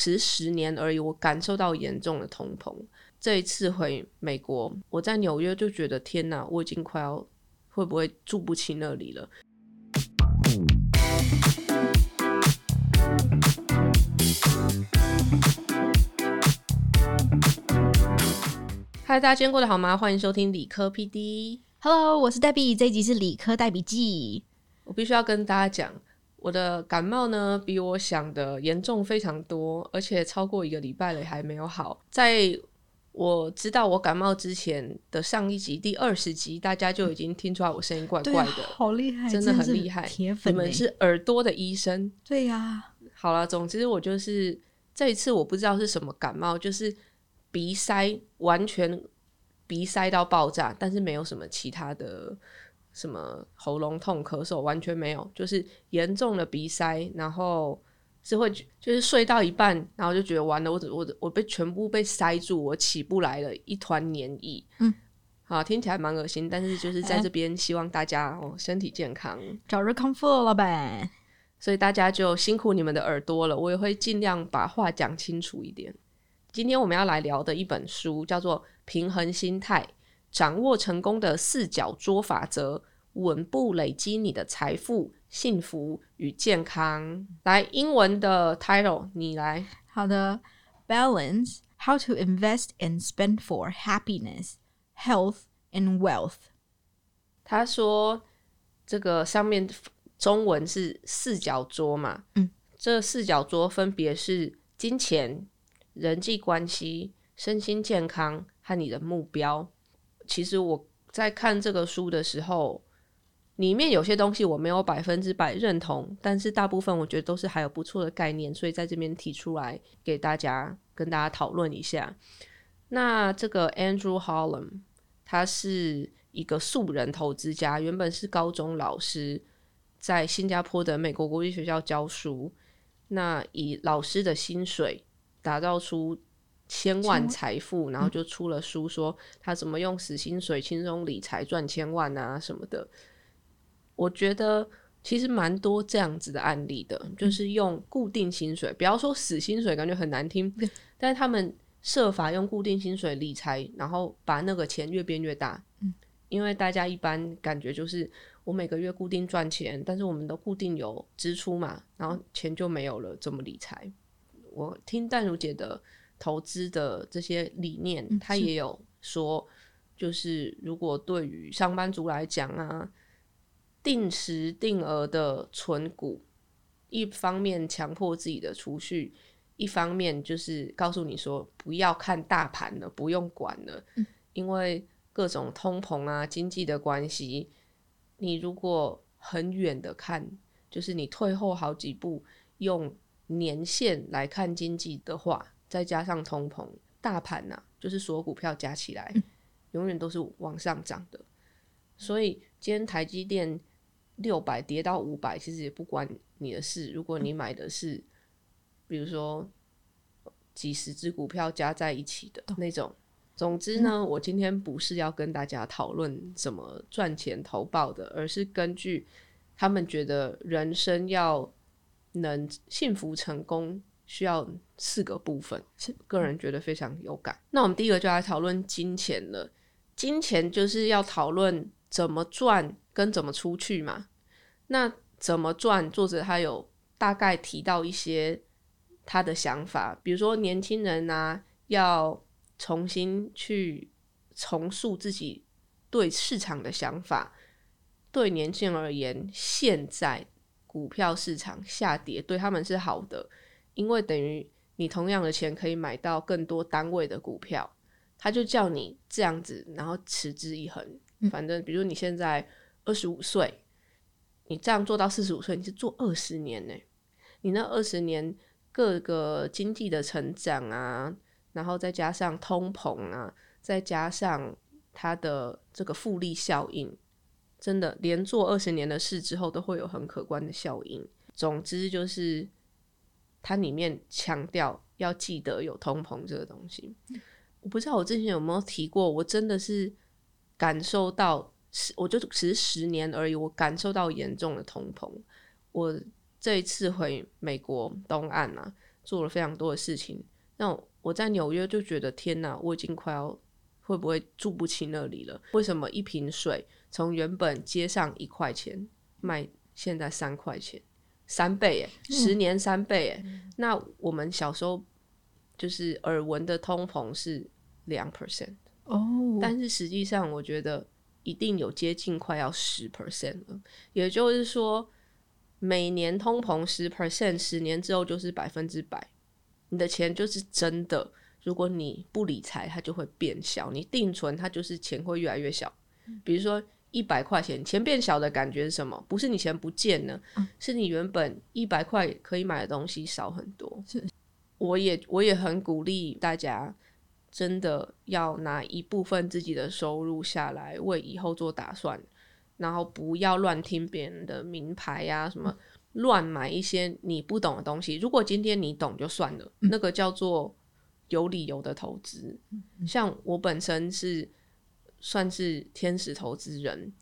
只是十年而已，我感受到严重的通膨。这一次回美国，我在纽约就觉得天哪，我已经快要会不会住不起那里了。嗨，大家今天过得好吗？欢迎收听理科 PD。Hello，我是黛比，这一集是理科黛笔记。我必须要跟大家讲，我的感冒呢比我想的严重非常多，而且超过一个礼拜了还没有好。在我知道我感冒之前的上一集第二十集，大家就已经听出来我声音怪怪的，好厉害，真的很厉害。铁粉，你们是耳朵的医生。对呀、啊。好了，总之我就是这一次我不知道是什么感冒，就是鼻塞完全鼻塞到爆炸，但是没有什么其他的什么喉咙痛、咳嗽，完全没有，就是严重的鼻塞，然后是会就是睡到一半，然后就觉得完了，我我我被全部被塞住，我起不来了，一团黏液。嗯，好，听起来蛮恶心，但是就是在这边希望大家哦身体健康，早日康复，老板。所以大家就辛苦你们的耳朵了，我也会尽量把话讲清楚一点。今天我们要来聊的一本书叫做《平衡心态：掌握成功的四角桌法则，稳步累积你的财富、幸福与健康》。来，英文的 title 你来。好的，Balance: How to invest and spend for happiness, health and wealth。他说这个上面中文是四角桌嘛？嗯，这四角桌分别是金钱。人际关系、身心健康和你的目标。其实我在看这个书的时候，里面有些东西我没有百分之百认同，但是大部分我觉得都是还有不错的概念，所以在这边提出来给大家跟大家讨论一下。那这个 Andrew Holland，他是一个素人投资家，原本是高中老师，在新加坡的美国国际学校教书。那以老师的薪水。打造出千万财富，然后就出了书，说他怎么用死薪水轻松理财赚千万啊什么的。我觉得其实蛮多这样子的案例的，就是用固定薪水，不要说死薪水，感觉很难听，但是他们设法用固定薪水理财，然后把那个钱越变越大。嗯，因为大家一般感觉就是我每个月固定赚钱，但是我们都固定有支出嘛，然后钱就没有了，怎么理财？我听淡如姐的投资的这些理念，嗯、她也有说，就是如果对于上班族来讲啊，定时定额的存股，一方面强迫自己的储蓄，一方面就是告诉你说不要看大盘了，不用管了，嗯、因为各种通膨啊、经济的关系，你如果很远的看，就是你退后好几步用。年限来看经济的话，再加上通膨，大盘呐、啊，就是所有股票加起来，嗯、永远都是往上涨的。所以今天台积电六百跌到五百，其实也不关你的事。如果你买的是，比如说几十只股票加在一起的那种，总之呢，我今天不是要跟大家讨论怎么赚钱投报的，而是根据他们觉得人生要。能幸福成功需要四个部分，是个人觉得非常有感。那我们第一个就来讨论金钱了。金钱就是要讨论怎么赚跟怎么出去嘛。那怎么赚？作者他有大概提到一些他的想法，比如说年轻人啊，要重新去重塑自己对市场的想法。对年轻人而言，现在。股票市场下跌对他们是好的，因为等于你同样的钱可以买到更多单位的股票，他就叫你这样子，然后持之以恒。嗯、反正比如你现在二十五岁，你这样做到四十五岁，你是做二十年呢、欸。你那二十年各个经济的成长啊，然后再加上通膨啊，再加上它的这个复利效应。真的，连做二十年的事之后，都会有很可观的效应。总之，就是它里面强调要记得有通膨这个东西。我不知道我之前有没有提过，我真的是感受到，我就只是十年而已，我感受到严重的通膨。我这一次回美国东岸啊，做了非常多的事情。那我在纽约就觉得天哪，我已经快要会不会住不起那里了？为什么一瓶水从原本街上一块钱卖现在三块钱，三倍诶，十年三倍诶。那我们小时候就是耳闻的通膨是两 percent 哦，但是实际上我觉得一定有接近快要十 percent 了。也就是说，每年通膨十 percent，十年之后就是百分之百。你的钱就是真的，如果你不理财，它就会变小；你定存，它就是钱会越来越小。比如说一百块钱，钱变小的感觉是什么？不是你钱不见了，是你原本一百块可以买的东西少很多。是，我也我也很鼓励大家，真的要拿一部分自己的收入下来，为以后做打算，然后不要乱听别人的名牌呀什么。乱买一些你不懂的东西。如果今天你懂就算了，那个叫做有理由的投资。像我本身是算是天使投资人，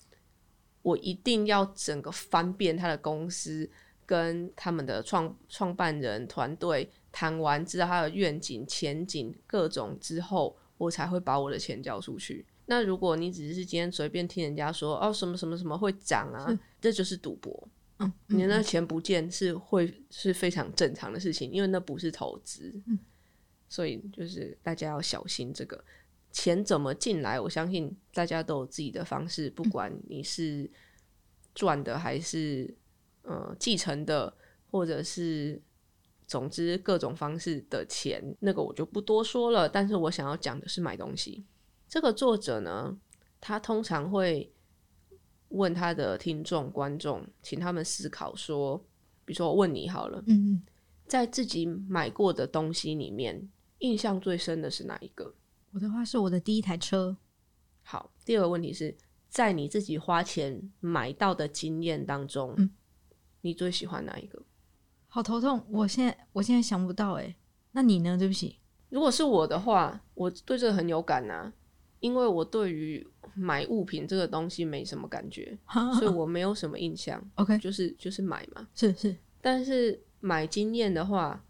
我一定要整个翻遍他的公司，跟他们的创创办人团队谈完，知道他的愿景、前景各种之后，我才会把我的钱交出去。那如果你只是今天随便听人家说哦什么什么什么会涨啊，这就是赌博。嗯，你那钱不见是会是非常正常的事情，因为那不是投资，嗯所以就是大家要小心这个钱怎么进来。我相信大家都有自己的方式，不管你是赚的还是呃继承的，或者是总之各种方式的钱，那个我就不多说了。但是我想要讲的是买东西。这个作者呢，他通常会。问他的听众、观众，请他们思考说，比如说我问你好了，嗯嗯，在自己买过的东西里面，印象最深的是哪一个？我的话是我的第一台车。好，第二个问题是在你自己花钱买到的经验当中，嗯，你最喜欢哪一个？好头痛，我现在我现在想不到哎，那你呢？对不起，如果是我的话，我对这个很有感呐，因为我对于。买物品这个东西没什么感觉，所以我没有什么印象。OK，就是就是买嘛，是是。但是买经验的话，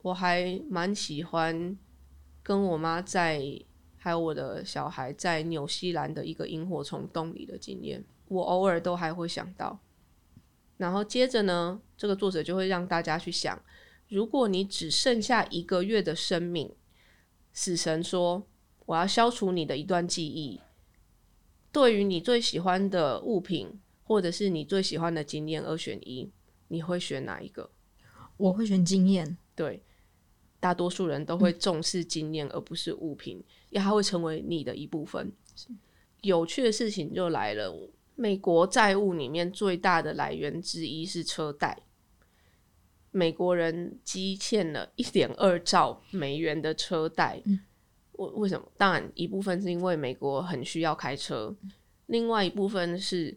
我还蛮喜欢跟我妈在，还有我的小孩在纽西兰的一个萤火虫洞里的经验，我偶尔都还会想到。然后接着呢，这个作者就会让大家去想：如果你只剩下一个月的生命，死神说我要消除你的一段记忆。对于你最喜欢的物品，或者是你最喜欢的经验，二选一，你会选哪一个？我会选经验。对，大多数人都会重视经验，而不是物品，因为它会成为你的一部分。有趣的事情就来了，美国债务里面最大的来源之一是车贷，美国人积欠了一点二兆美元的车贷。为为什么？当然，一部分是因为美国很需要开车，另外一部分是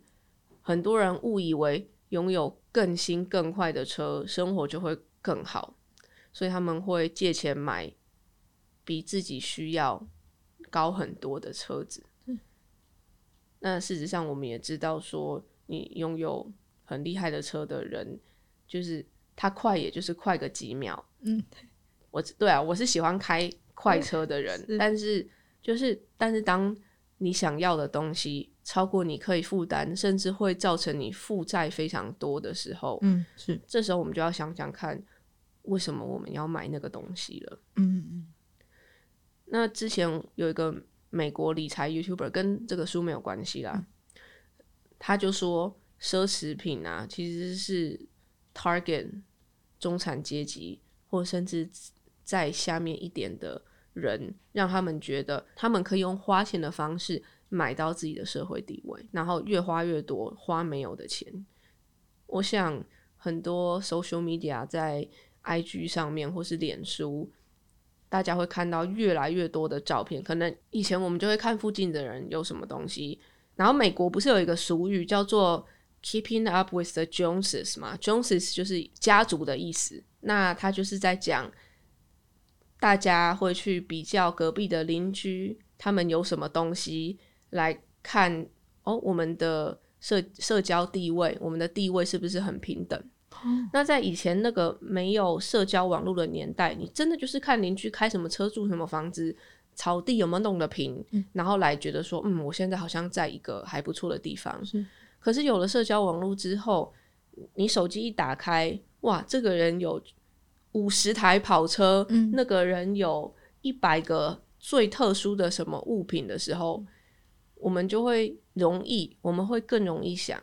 很多人误以为拥有更新更快的车，生活就会更好，所以他们会借钱买比自己需要高很多的车子。那事实上，我们也知道，说你拥有很厉害的车的人，就是他快，也就是快个几秒。嗯，我对啊，我是喜欢开。快车的人，但是就是，但是当你想要的东西超过你可以负担，甚至会造成你负债非常多的时候，嗯，是，这时候我们就要想想看，为什么我们要买那个东西了。嗯嗯。那之前有一个美国理财 YouTuber 跟这个书没有关系啦，他就说奢侈品啊，其实是 target 中产阶级，或甚至。在下面一点的人，让他们觉得他们可以用花钱的方式买到自己的社会地位，然后越花越多，花没有的钱。我想很多 social media 在 IG 上面或是脸书，大家会看到越来越多的照片。可能以前我们就会看附近的人有什么东西，然后美国不是有一个俗语叫做 “keeping up with the Joneses” 吗？Joneses 就是家族的意思，那他就是在讲。大家会去比较隔壁的邻居，他们有什么东西来看哦？我们的社社交地位，我们的地位是不是很平等？那在以前那个没有社交网络的年代，你真的就是看邻居开什么车、住什么房子、草地有没有弄得平，然后来觉得说，嗯，我现在好像在一个还不错的地方。是可是有了社交网络之后，你手机一打开，哇，这个人有五十台跑车，嗯那个人有一百个最特殊的什么物品的时候，我们就会容易，我们会更容易想，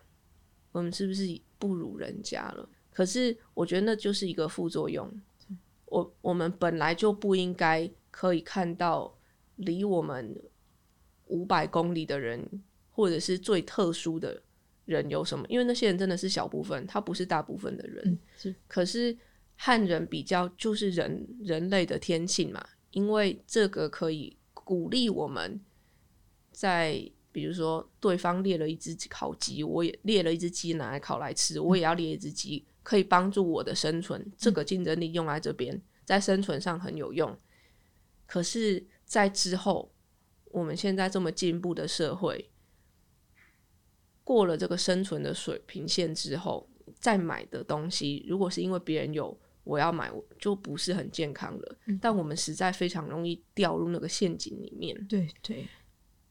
我们是不是不如人家了？可是我觉得那就是一个副作用。我我们本来就不应该可以看到离我们五百公里的人，或者是最特殊的人有什么，因为那些人真的是小部分，他不是大部分的人。嗯是可是汉人比较，就是人人类的天性嘛，因为这个可以鼓励我们在。比如说，对方猎了一只烤鸡，我也猎了一只鸡拿来烤来吃，我也要猎一只鸡，可以帮助我的生存。这个竞争力用在这边，在生存上很有用。可是，在之后，我们现在这么进步的社会，过了这个生存的水平线之后，再买的东西，如果是因为别人有，我要买，就不是很健康了。但我们实在非常容易掉入那个陷阱里面。对对，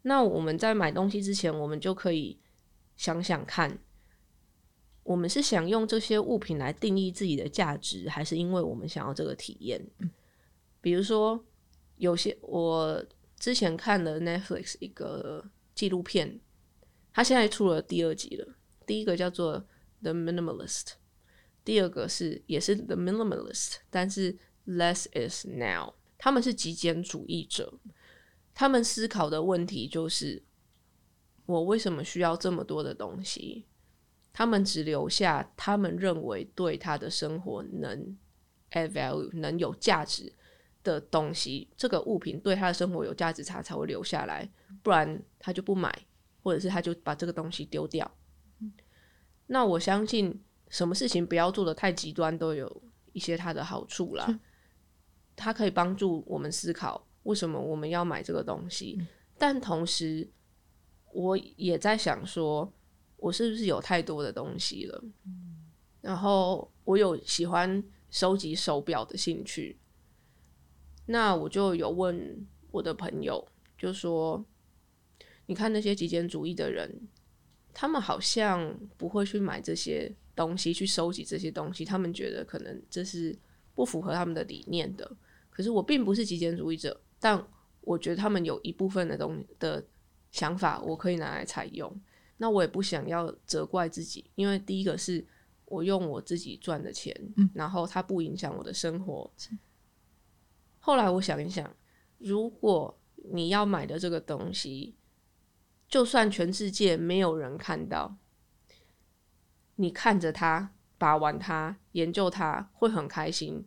那我们在买东西之前，我们就可以想想看，我们是想用这些物品来定义自己的价值，还是因为我们想要这个体验？比如说，有些我之前看了 Netflix 一个纪录片，它现在出了第二集了。第一个叫做《The Minimalist》，第二个是也是《The Minimalist》，但是 Less is Now。他们是极简主义者，他们思考的问题就是：我为什么需要这么多的东西？他们只留下他们认为对他的生活能 add value、能有价值的东西。这个物品对他的生活有价值，他才会留下来，不然他就不买，或者是他就把这个东西丢掉。那我相信，什么事情不要做的太极端，都有一些它的好处啦。它可以帮助我们思考为什么我们要买这个东西，但同时我也在想说，我是不是有太多的东西了？然后我有喜欢收集手表的兴趣，那我就有问我的朋友，就说：你看那些极简主义的人，他们好像不会去买这些东西，去收集这些东西，他们觉得可能这是不符合他们的理念的。可是我并不是极简主义者，但我觉得他们有一部分的东的想法，我可以拿来采用。那我也不想要责怪自己，因为第一个是我用我自己赚的钱，嗯然后它不影响我的生活。后来我想一想，如果你要买的这个东西，就算全世界没有人看到，你看着它、把玩它、研究它，会很开心。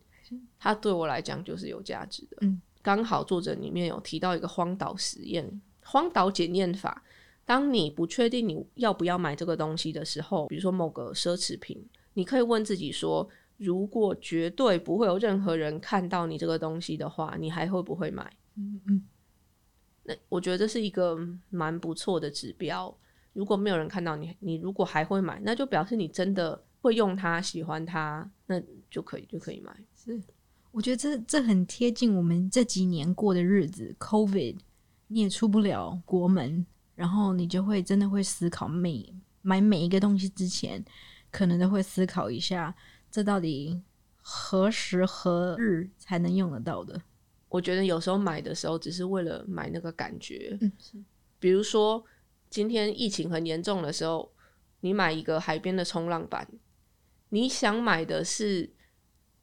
它对我来讲就是有价值的。嗯，刚好作者里面有提到一个荒岛实验、荒岛检验法。当你不确定你要不要买这个东西的时候，比如说某个奢侈品，你可以问自己说：如果绝对不会有任何人看到你这个东西的话，你还会不会买？嗯嗯，那我觉得这是一个蛮不错的指标。如果没有人看到你，你如果还会买，那就表示你真的会用它，喜欢它，那就可以就可以买。是，我觉得这这很贴近我们这几年过的日子。COVID，你也出不了国门，然后你就会真的会思考每买每一个东西之前，可能都会思考一下，这到底何时何日才能用得到的。我觉得有时候买的时候只是为了买那个感觉，嗯，是，比如说今天疫情很严重的时候，你买一个海边的冲浪板，你想买的是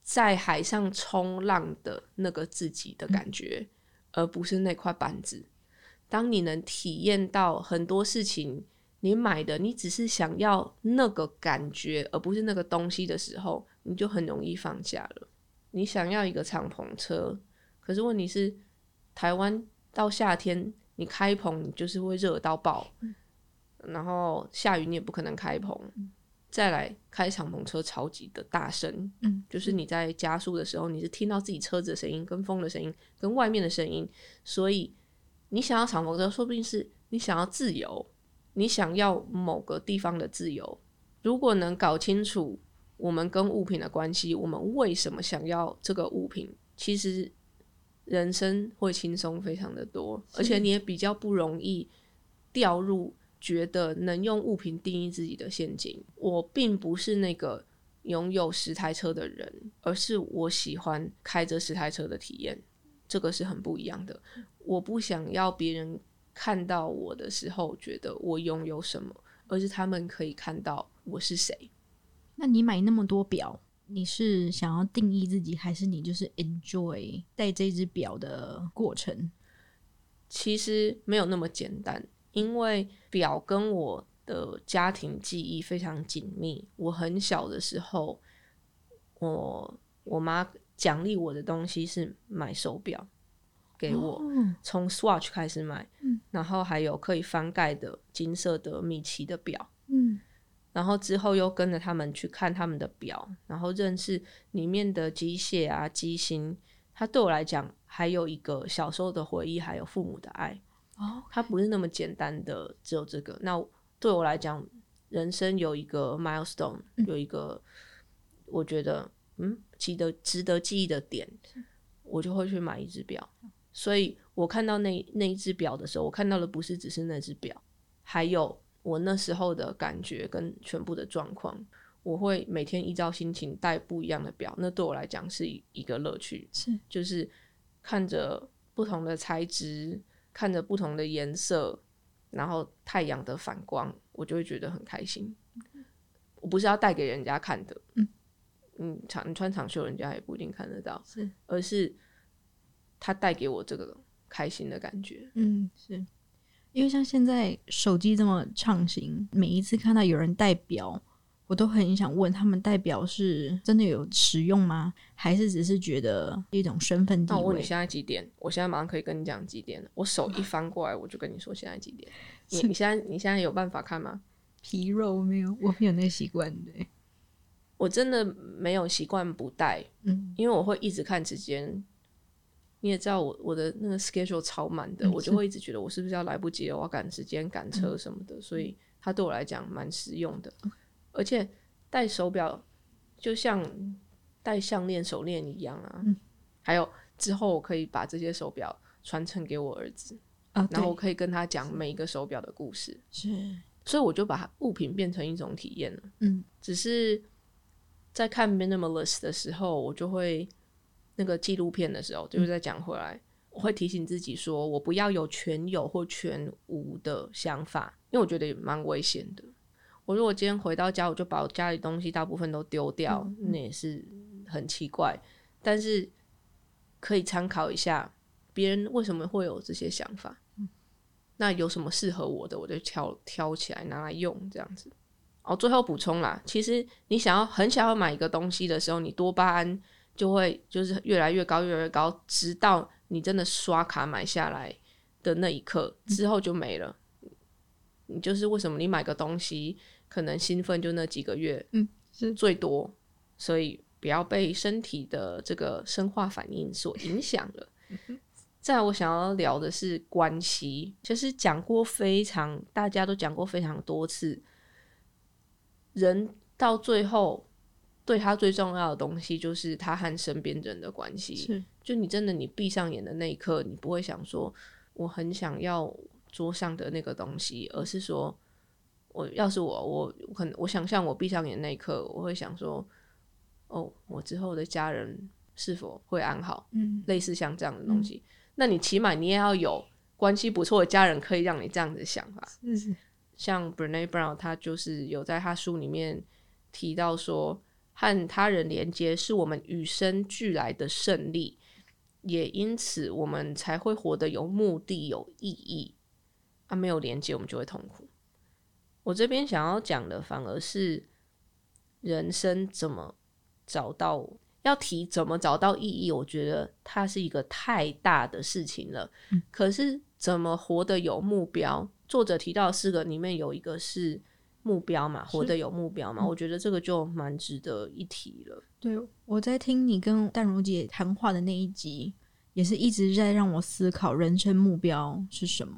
在海上冲浪的那个自己的感觉，而不是那块板子。当你能体验到很多事情，你买的你只是想要那个感觉，而不是那个东西的时候，你就很容易放下了。你想要一个敞篷车，可是问题是，台湾到夏天你开棚，你就是会热到爆，然后下雨你也不可能开棚。再来开敞篷车超级的大声，嗯，就是你在加速的时候，你是听到自己车子的声音、跟风的声音、跟外面的声音，所以你想要敞篷车，说不定是你想要自由，你想要某个地方的自由。如果能搞清楚我们跟物品的关系，我们为什么想要这个物品，其实人生会轻松非常的多，而且你也比较不容易掉入觉得能用物品定义自己的陷阱。我并不是那个拥有十台车的人，而是我喜欢开着十台车的体验，这个是很不一样的。我不想要别人看到我的时候觉得我拥有什么，而是他们可以看到我是谁。那你买那么多表，你是想要定义自己，还是你就是 enjoy 戴这只表的过程？其实没有那么简单，因为表跟我的家庭记忆非常紧密。我很小的时候，我我妈奖励我的东西是买手表给我，从 Swatch 开始买，然后还有可以翻盖的金色的米奇的表，嗯，然后之后又跟着他们去看他们的表，然后认识里面的机械啊、机芯。它对我来讲，还有一个小时候的回忆，还有父母的爱。哦，它不是那么简单的，只有这个。那对我来讲，人生有一个 milestone，有一个我觉得嗯值得值得记忆的点，我就会去买一只表。所以我看到那那一只表的时候，我看到的不是只是那只表，还有我那时候的感觉跟全部的状况。我会每天依照心情戴不一样的表，那对我来讲是一一个乐趣，是就是看着不同的材质，看着不同的颜色，然后太阳的反光，我就会觉得很开心。我不是要带给人家看的，嗯嗯，长你穿长袖，人家也不一定看得到，是，而是它带给我这个开心的感觉。嗯，是因为像现在手机这么畅行，每一次看到有人戴表。我都很想问他们，代表是真的有实用吗？还是只是觉得一种身份地位？那我问你现在几点？我现在马上可以跟你讲几点了。我手一 翻过来，我就跟你说现在几点。你你现在你现在有办法看吗？皮肉没有，我没有那个习惯。对，我真的没有习惯不戴，嗯，因为我会一直看时间。你也知道我我的那个 schedule 超满的，嗯我就会一直觉得我是不是要来不及了，我要赶时间、赶车什么的，所以它对我来讲蛮实用的。而且戴手表就像戴项链、手链一样啊。嗯还有之后我可以把这些手表传承给我儿子，啊，然后我可以跟他讲每一个手表的故事，是，所以我就把它物品变成一种体验了。嗯，只是在看 minimalist 的时候，我就会那个纪录片的时候，就是在讲回来，我会提醒自己说，我不要有全有或全无的想法，因为我觉得也蛮危险的。我如果今天回到家，我就把我家里东西大部分都丢掉，那也是很奇怪。但是可以参考一下别人为什么会有这些想法，那有什么适合我的，我就挑挑起来拿来用，这样子。哦，最后补充啦，其实你想要很想要买一个东西的时候，你多巴胺就会就是越来越高，越来越高，直到你真的刷卡买下来的那一刻之后就没了。你就是为什么你买个东西可能兴奋就那几个月，嗯，是最多，所以不要被身体的这个生化反应所影响了。再，我想要聊的是关系，其实讲过非常，大家都讲过非常多次，人到最后对他最重要的东西就是他和身边人的关系。是，就你真的你闭上眼的那一刻，你不会想说我很想要桌上的那个东西，而是说我要是我我我可能我想象我闭上眼那一刻，我会想说哦，我之后的家人是否会安好，嗯，类似像这样的东西。那你起码你也要有关系不错的家人，可以让你这样子想法。是是，像 Brene Brown，他就是有在他书里面提到说，和他人连接是我们与生俱来的胜利，也因此我们才会活得有目的、有意义。啊，没有连接，我们就会痛苦。我这边想要讲的，反而是人生怎么找到。要提怎么找到意义，我觉得它是一个太大的事情了。嗯可是怎么活得有目标？作者提到四个，里面有一个是目标嘛，活得有目标嘛，我觉得这个就蛮值得一提了。对，我在听你跟淡如姐谈话的那一集，也是一直在让我思考人生目标是什么。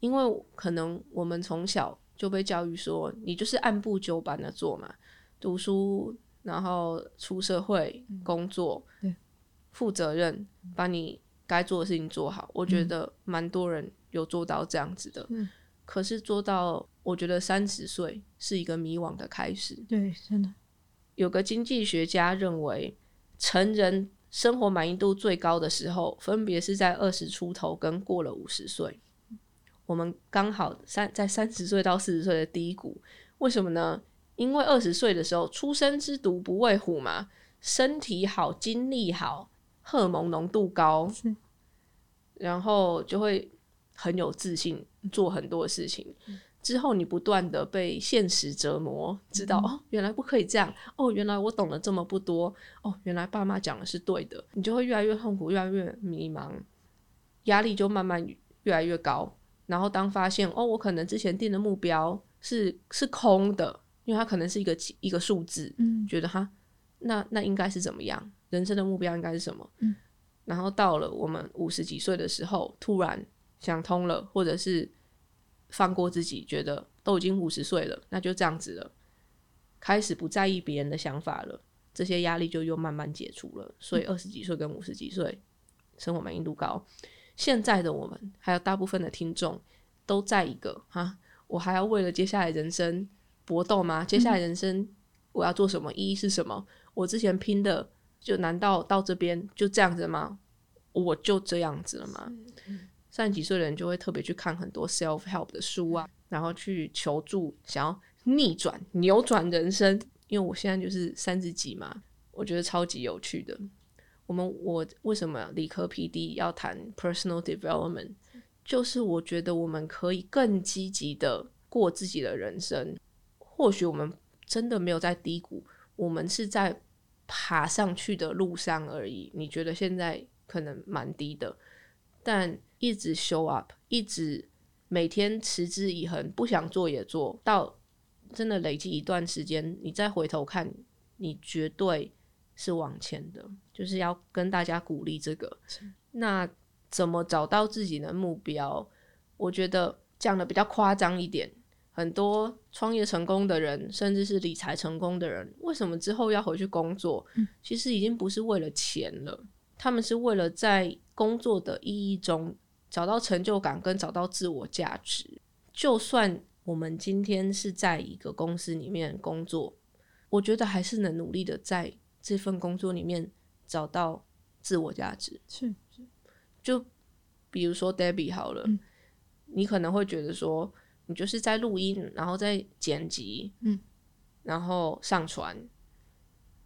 因为可能我们从小就被教育说，你就是按部就班的做嘛。读书，然后出社会工作，对，负责任，把你该做的事情做好。我觉得蛮多人有做到这样子的，嗯可是做到，我觉得三十岁是一个迷惘的开始。对，真的，有个经济学家认为，成人生活满意度最高的时候，分别是在二十出头跟过了五十岁。我们刚好三在三十岁到四十岁的低谷，为什么呢？因为二十岁的时候，初生之犊不畏虎嘛，身体好，精力好，荷尔蒙浓度高，是然后就会很有自信，做很多事情。之后你不断的被现实折磨，知道、哦，原来不可以这样，哦，原来我懂得这么不多，哦，原来爸妈讲的是对的，你就会越来越痛苦，越来越迷茫，压力就慢慢越来越高。然后当发现哦，我可能之前定的目标是是空的，因为它可能是一个一个数字，嗯觉得哈，那那应该是怎么样？人生的目标应该是什么？嗯，然后到了我们五十几岁的时候，突然想通了，或者是放过自己，觉得都已经五十岁了，那就这样子了，开始不在意别人的想法了，这些压力就又慢慢解除了。所以二十几岁跟五十几岁生活满意度高，现在的我们还有大部分的听众都在一个哈，我还要为了接下来人生搏斗吗？接下来人生我要做什么？意义是什么？我之前拼的，就难道到这边就这样子吗？我就这样子了吗？三十几岁的人就会特别去看很多 self help 的书啊，然后去求助，想要逆转、扭转人生。因为我现在就是三十几嘛，我觉得超级有趣的。我们我为什么理科 PD 要谈 personal development？就是我觉得我们可以更积极的过自己的人生。或许我们真的没有在低谷，我们是在爬上去的路上而已。你觉得现在可能蛮低的，但一直 show up，一直每天持之以恒，不想做也做到，真的累积一段时间，你再回头看，你绝对是往前的。就是要跟大家鼓励这个。那怎么找到自己的目标？我觉得讲的比较夸张一点。很多创业成功的人，甚至是理财成功的人，为什么之后要回去工作？其实已经不是为了钱了，他们是为了在工作的意义中找到成就感，跟找到自我价值。就算我们今天是在一个公司里面工作，我觉得还是能努力的在这份工作里面找到自我价值。是就比如说 Debbie 好了，嗯你可能会觉得说，你就是在录音，然后再剪辑，嗯，然后上传。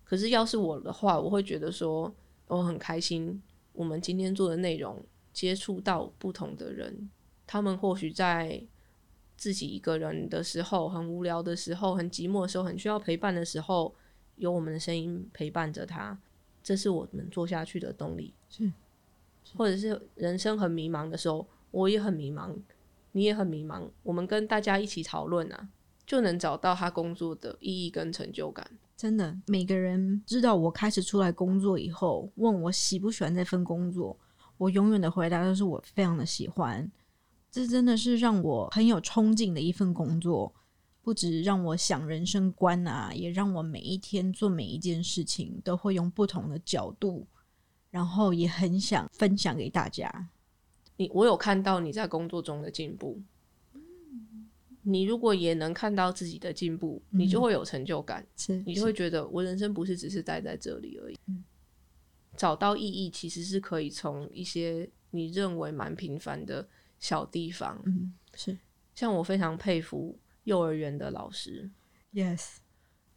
可是要是我的话，我会觉得说，我很开心，我们今天做的内容接触到不同的人，他们或许在自己一个人的时候，很无聊的时候，很寂寞的时候，很需要陪伴的时候，有我们的声音陪伴着他，这是我们做下去的动力。是，或者是人生很迷茫的时候，我也很迷茫，你也很迷茫，我们跟大家一起讨论啊，就能找到他工作的意义跟成就感。真的，每个人知道我开始出来工作以后，问我喜不喜欢这份工作，我永远的回答都是我非常的喜欢。这真的是让我很有冲劲的一份工作，不止让我想人生观啊，也让我每一天做每一件事情都会用不同的角度，然后也很想分享给大家。你我有看到你在工作中的进步，你如果也能看到自己的进步，你就会有成就感。是你就会觉得我人生不是只是待在这里而已。嗯找到意义其实是可以从一些你认为蛮平凡的小地方，嗯是像我非常佩服幼儿园的老师，yes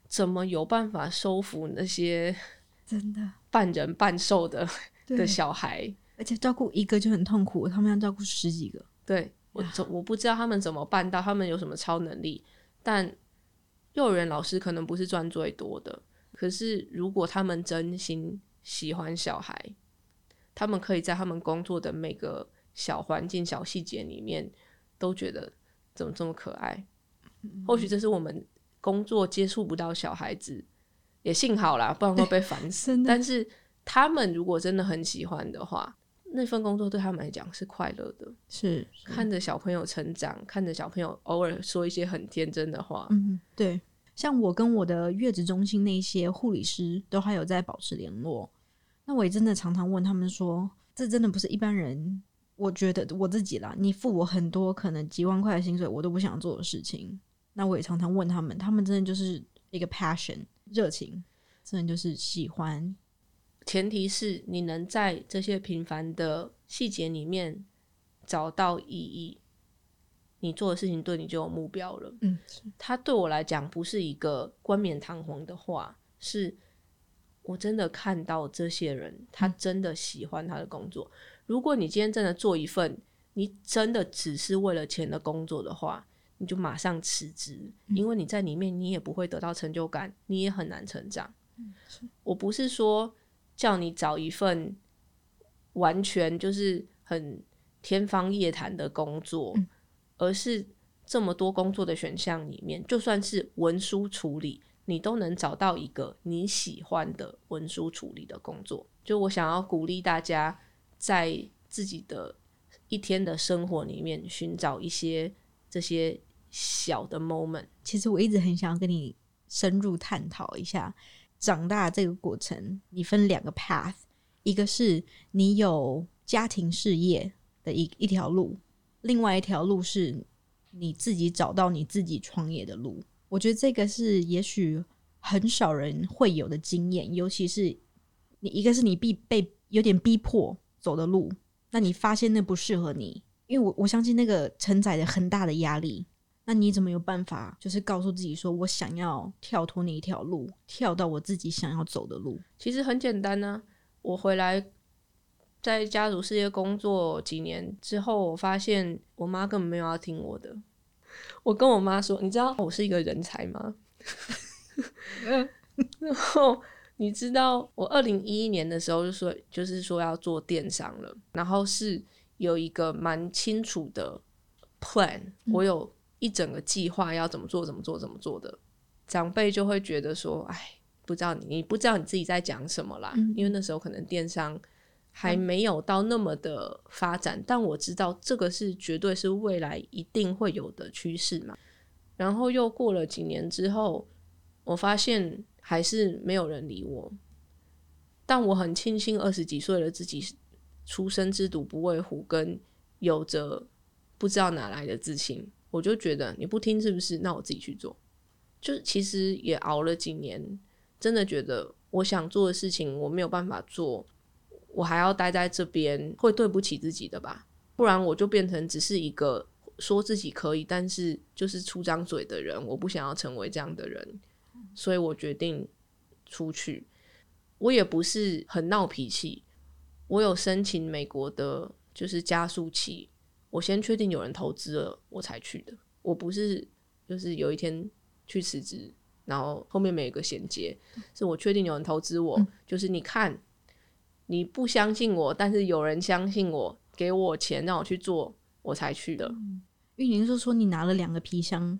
怎么有办法收服那些 真的 半人半兽的的小孩？而且照顾一个就很痛苦，他们要照顾十几个。对我怎我不知道他们怎么办到，他们有什么超能力？但幼儿园老师可能不是赚最多的，可是如果他们真心喜欢小孩，他们可以在他们工作的每个小环境、小细节里面都觉得怎么这么可爱。或许这是我们工作接触不到小孩子，也幸好啦，不然会被烦死。但是他们如果真的很喜欢的话，那份工作对他们来讲是快乐的。是看着小朋友成长，看着小朋友偶尔说一些很天真的话，嗯，对，像我跟我的月子中心那些护理师都还有在保持联络。那我也真的常常问他们说，这真的不是一般人。我觉得我自己啦，你付我很多可能几万块的薪水，我都不想做的事情。那我也常常问他们，他们真的就是一个 passion 热情，真的就是喜欢。前提是你能在这些平凡的细节里面找到意义，你做的事情对你就有目标了。嗯，他对我来讲不是一个冠冕堂皇的话，是我真的看到这些人，他真的喜欢他的工作。如果你今天真的做一份你真的只是为了钱的工作的话，你就马上辞职，因为你在里面你也不会得到成就感，你也很难成长。我不是说叫你找一份完全就是很天方夜谭的工作，而是这么多工作的选项里面，就算是文书处理，你都能找到一个你喜欢的文书处理的工作。就我想要鼓励大家。在自己的一天的生活里面寻找一些这些小的 moment。其实我一直很想要跟你深入探讨一下长大这个过程。你分两个 path，一个是你有家庭事业的一一条路，另外一条路是你自己找到你自己创业的路。我觉得这个是也许很少人会有的经验，尤其是你一个是你必被有点逼迫。走的路，那你发现那不适合你，因为我我相信那个承载着很大的压力，那你怎么有办法就是告诉自己说我想要跳脱那一条路，跳到我自己想要走的路？其实很简单呢。我回来在家族事业工作几年之后，我发现我妈根本没有要听我的。我跟我妈说：“你知道我是一个人才吗？” 然后。你知道我二零一一年的时候就说，就是说要做电商了，然后是有一个蛮清楚的 plan，我有一整个计划要怎么做，怎么做，怎么做的。长辈就会觉得说，哎，不知道你，你不知道你自己在讲什么啦，因为那时候可能电商还没有到那么的发展，但我知道这个是绝对是未来一定会有的趋势嘛。然后又过了几年之后，我发现。还是没有人理我，但我很庆幸二十几岁的自己出生之犊不畏虎，跟有着不知道哪来的自信。我就觉得你不听是不是？那我自己去做。就其实也熬了几年，真的觉得我想做的事情我没有办法做，我还要待在这边，会对不起自己的吧？不然我就变成只是一个说自己可以，但是就是出张嘴的人。我不想要成为这样的人。所以我决定出去。我也不是很闹脾气，我有申请美国的，就是加速器。我先确定有人投资了，我才去的。我不是就是有一天去辞职，然后后面没有一个衔接，是我确定有人投资我。就是你看，你不相信我，但是有人相信我，给我钱让我去做，我才去的。玉宁是说你拿了两个皮箱，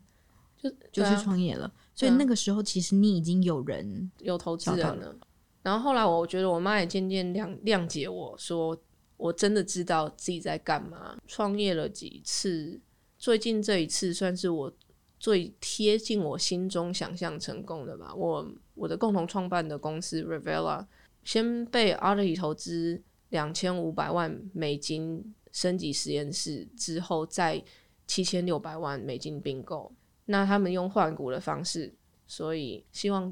就就去创业了。所以那个时候，其实你已经有人有投资人了。然后后来，我觉得我妈也渐渐谅谅解我说，我真的知道自己在干嘛。创业了几次，最近这一次算是我最贴近我心中想象成功的吧。我我的共同创办的公司 Revela 先被阿里投资两千五百万美金升级实验室之后，再七千六百万美金并购。那他们用换股的方式，所以希望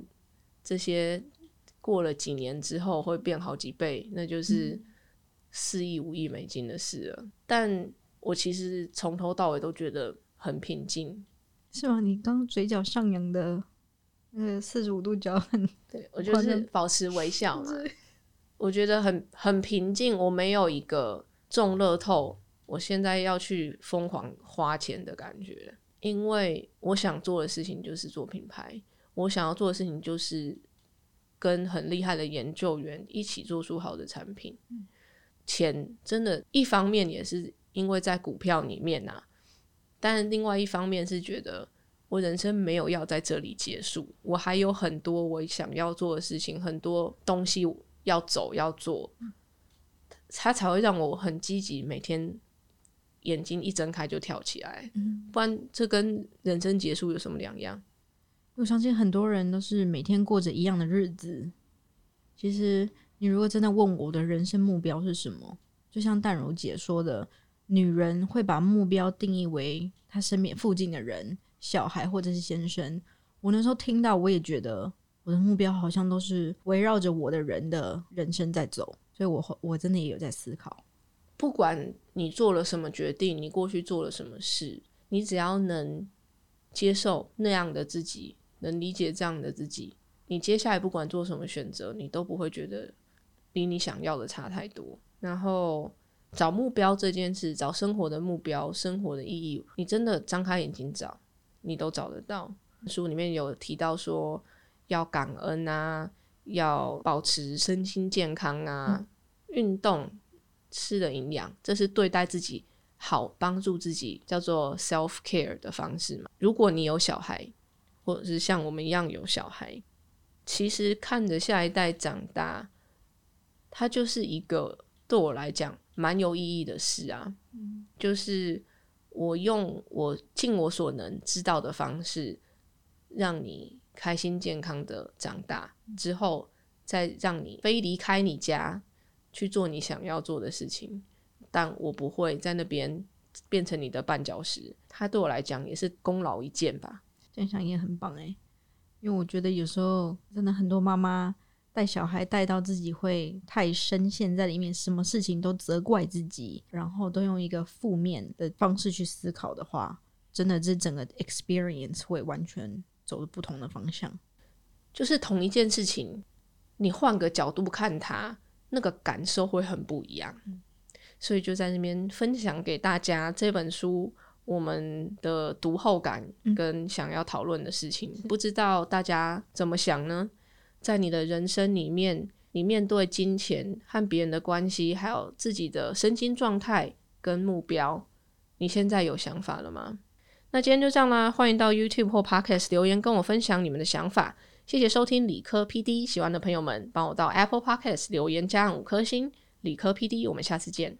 这些过了几年之后会变好几倍，那就是四亿五亿美金的事了。但我其实从头到尾都觉得很平静，是吗？你刚嘴角上扬的那个四十五度角，很对我就是保持微笑嘛。我觉得很很平静，我没有一个中乐透，我现在要去疯狂花钱的感觉。因为我想做的事情就是做品牌，我想要做的事情就是跟很厉害的研究员一起做出好的产品。钱真的，一方面也是因为在股票里面呐，但另外一方面是觉得我人生没有要在这里结束，我还有很多我想要做的事情，很多东西要走要做，它才会让我很积极，每天。眼睛一睁开就跳起来，不然这跟人生结束有什么两样？我相信很多人都是每天过着一样的日子。其实，你如果真的问我的人生目标是什么，就像淡如姐说的，女人会把目标定义为她身边附近的人、小孩或者是先生。我那时候听到，我也觉得我的目标好像都是围绕着我的人的人生在走，所以我我真的也有在思考。不管你做了什么决定，你过去做了什么事，你只要能接受那样的自己，能理解这样的自己，你接下来不管做什么选择，你都不会觉得离你想要的差太多。然后找目标这件事，找生活的目标、生活的意义，你真的张开眼睛找，你都找得到。书里面有提到说，要感恩啊，要保持身心健康啊，运动。吃的营养，这是对待自己好、帮助自己叫做 self care 的方式嘛？如果你有小孩，或者是像我们一样有小孩，其实看着下一代长大，它就是一个对我来讲蛮有意义的事啊。就是我用我尽我所能知道的方式，让你开心健康的长大之后，再让你非离开你家。去做你想要做的事情，但我不会在那边变成你的绊脚石。它对我来讲也是功劳一件吧。这样想也很棒诶，因为我觉得有时候真的很多妈妈带小孩带到自己会太深陷在里面，什么事情都责怪自己，然后都用一个负面的方式去思考的话，真的这整个 experience 会完全走不同的方向。就是同一件事情，你换个角度看它。那个感受会很不一样，所以就在那边分享给大家这本书我们的读后感跟想要讨论的事情。不知道大家怎么想呢？在你的人生里面，你面对金钱和别人的关系，还有自己的身心状态跟目标，你现在有想法了吗？那今天就这样啦，欢迎到 YouTube 或 Podcast 留言跟我分享你们的想法。谢谢收听理科 PD，喜欢的朋友们帮我到 Apple Podcast 留言加五颗星。理科 PD，我们下次见。